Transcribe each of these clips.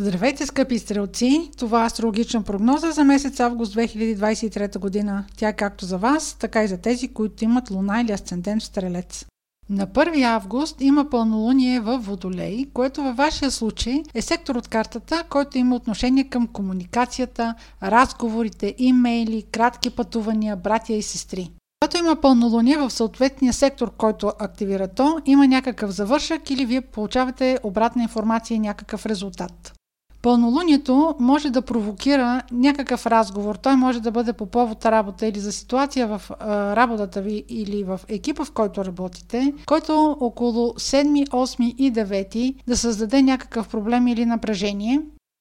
Здравейте, скъпи стрелци! Това е астрологична прогноза за месец август 2023 година. Тя е както за вас, така и за тези, които имат луна или асцендент в стрелец. На 1 август има пълнолуние в Водолей, което във вашия случай е сектор от картата, който има отношение към комуникацията, разговорите, имейли, кратки пътувания, братя и сестри. Когато има пълнолуние в съответния сектор, който активира то, има някакъв завършък или вие получавате обратна информация и някакъв резултат. Пълнолунието може да провокира някакъв разговор. Той може да бъде по повод работа или за ситуация в работата ви или в екипа, в който работите, който около 7, 8 и 9 да създаде някакъв проблем или напрежение.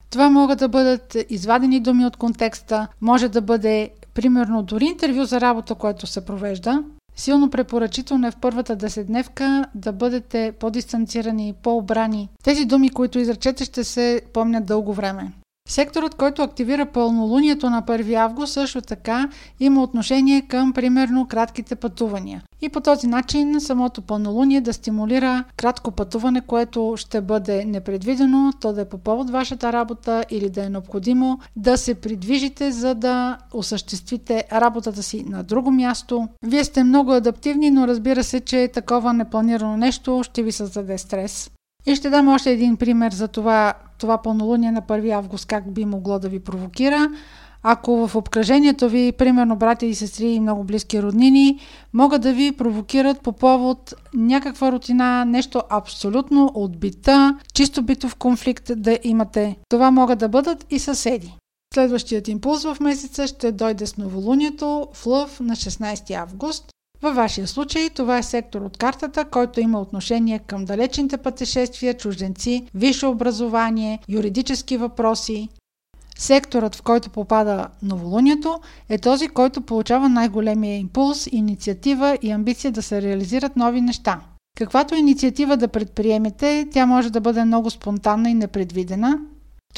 Това могат да бъдат извадени думи от контекста, може да бъде примерно дори интервю за работа, което се провежда, Силно препоръчително е в първата деседневка да бъдете по-дистанцирани, по-обрани. Тези думи, които изречете, ще се помнят дълго време. Секторът, който активира пълнолунието на 1 август, също така има отношение към, примерно, кратките пътувания. И по този начин самото пълнолуние да стимулира кратко пътуване, което ще бъде непредвидено, то да е по повод вашата работа или да е необходимо да се придвижите, за да осъществите работата си на друго място. Вие сте много адаптивни, но разбира се, че такова непланирано нещо ще ви създаде стрес. И ще дам още един пример за това, това пълнолуние на 1 август, как би могло да ви провокира. Ако в обкръжението ви, примерно брати и сестри и много близки роднини, могат да ви провокират по повод някаква рутина, нещо абсолютно отбита, чисто битов конфликт да имате. Това могат да бъдат и съседи. Следващият импулс в месеца ще дойде с новолунието в Лъв на 16 август. Във вашия случай това е сектор от картата, който има отношение към далечните пътешествия, чужденци, висше образование, юридически въпроси. Секторът, в който попада новолунието, е този, който получава най-големия импулс, инициатива и амбиция да се реализират нови неща. Каквато инициатива да предприемете, тя може да бъде много спонтанна и непредвидена,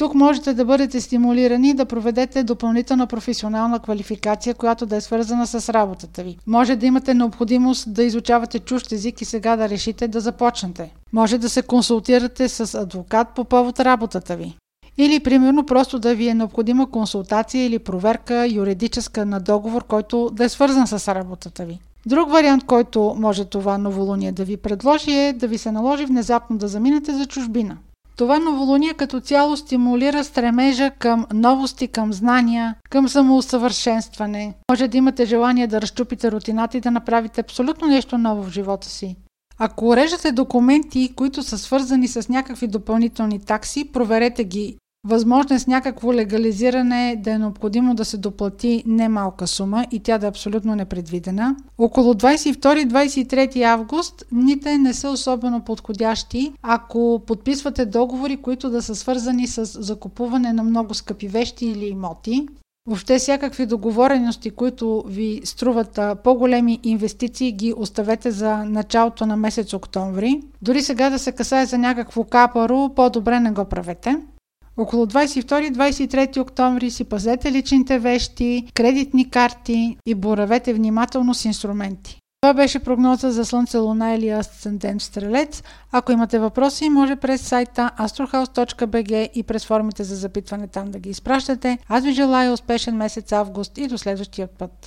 тук можете да бъдете стимулирани да проведете допълнителна професионална квалификация, която да е свързана с работата ви. Може да имате необходимост да изучавате чужд език и сега да решите да започнете. Може да се консултирате с адвокат по повод работата ви. Или, примерно, просто да ви е необходима консултация или проверка юридическа на договор, който да е свързан с работата ви. Друг вариант, който може това новолуние да ви предложи е да ви се наложи внезапно да заминете за чужбина. Това новолуние като цяло стимулира стремежа към новости, към знания, към самоусъвършенстване. Може да имате желание да разчупите рутината и да направите абсолютно нещо ново в живота си. Ако уреждате документи, които са свързани с някакви допълнителни такси, проверете ги Възможно е с някакво легализиране да е необходимо да се доплати немалка сума и тя да е абсолютно непредвидена. Около 22-23 август дните не са особено подходящи, ако подписвате договори, които да са свързани с закупуване на много скъпи вещи или имоти. Въобще всякакви договорености, които ви струват по-големи инвестиции, ги оставете за началото на месец октомври. Дори сега да се касае за някакво капаро, по-добре не го правете. Около 22-23 октомври си пазете личните вещи, кредитни карти и боравете внимателно с инструменти. Това беше прогноза за Слънце, Луна или Асцендент Стрелец. Ако имате въпроси, може през сайта astrohouse.bg и през формите за запитване там да ги изпращате. Аз ви желая успешен месец август и до следващия път.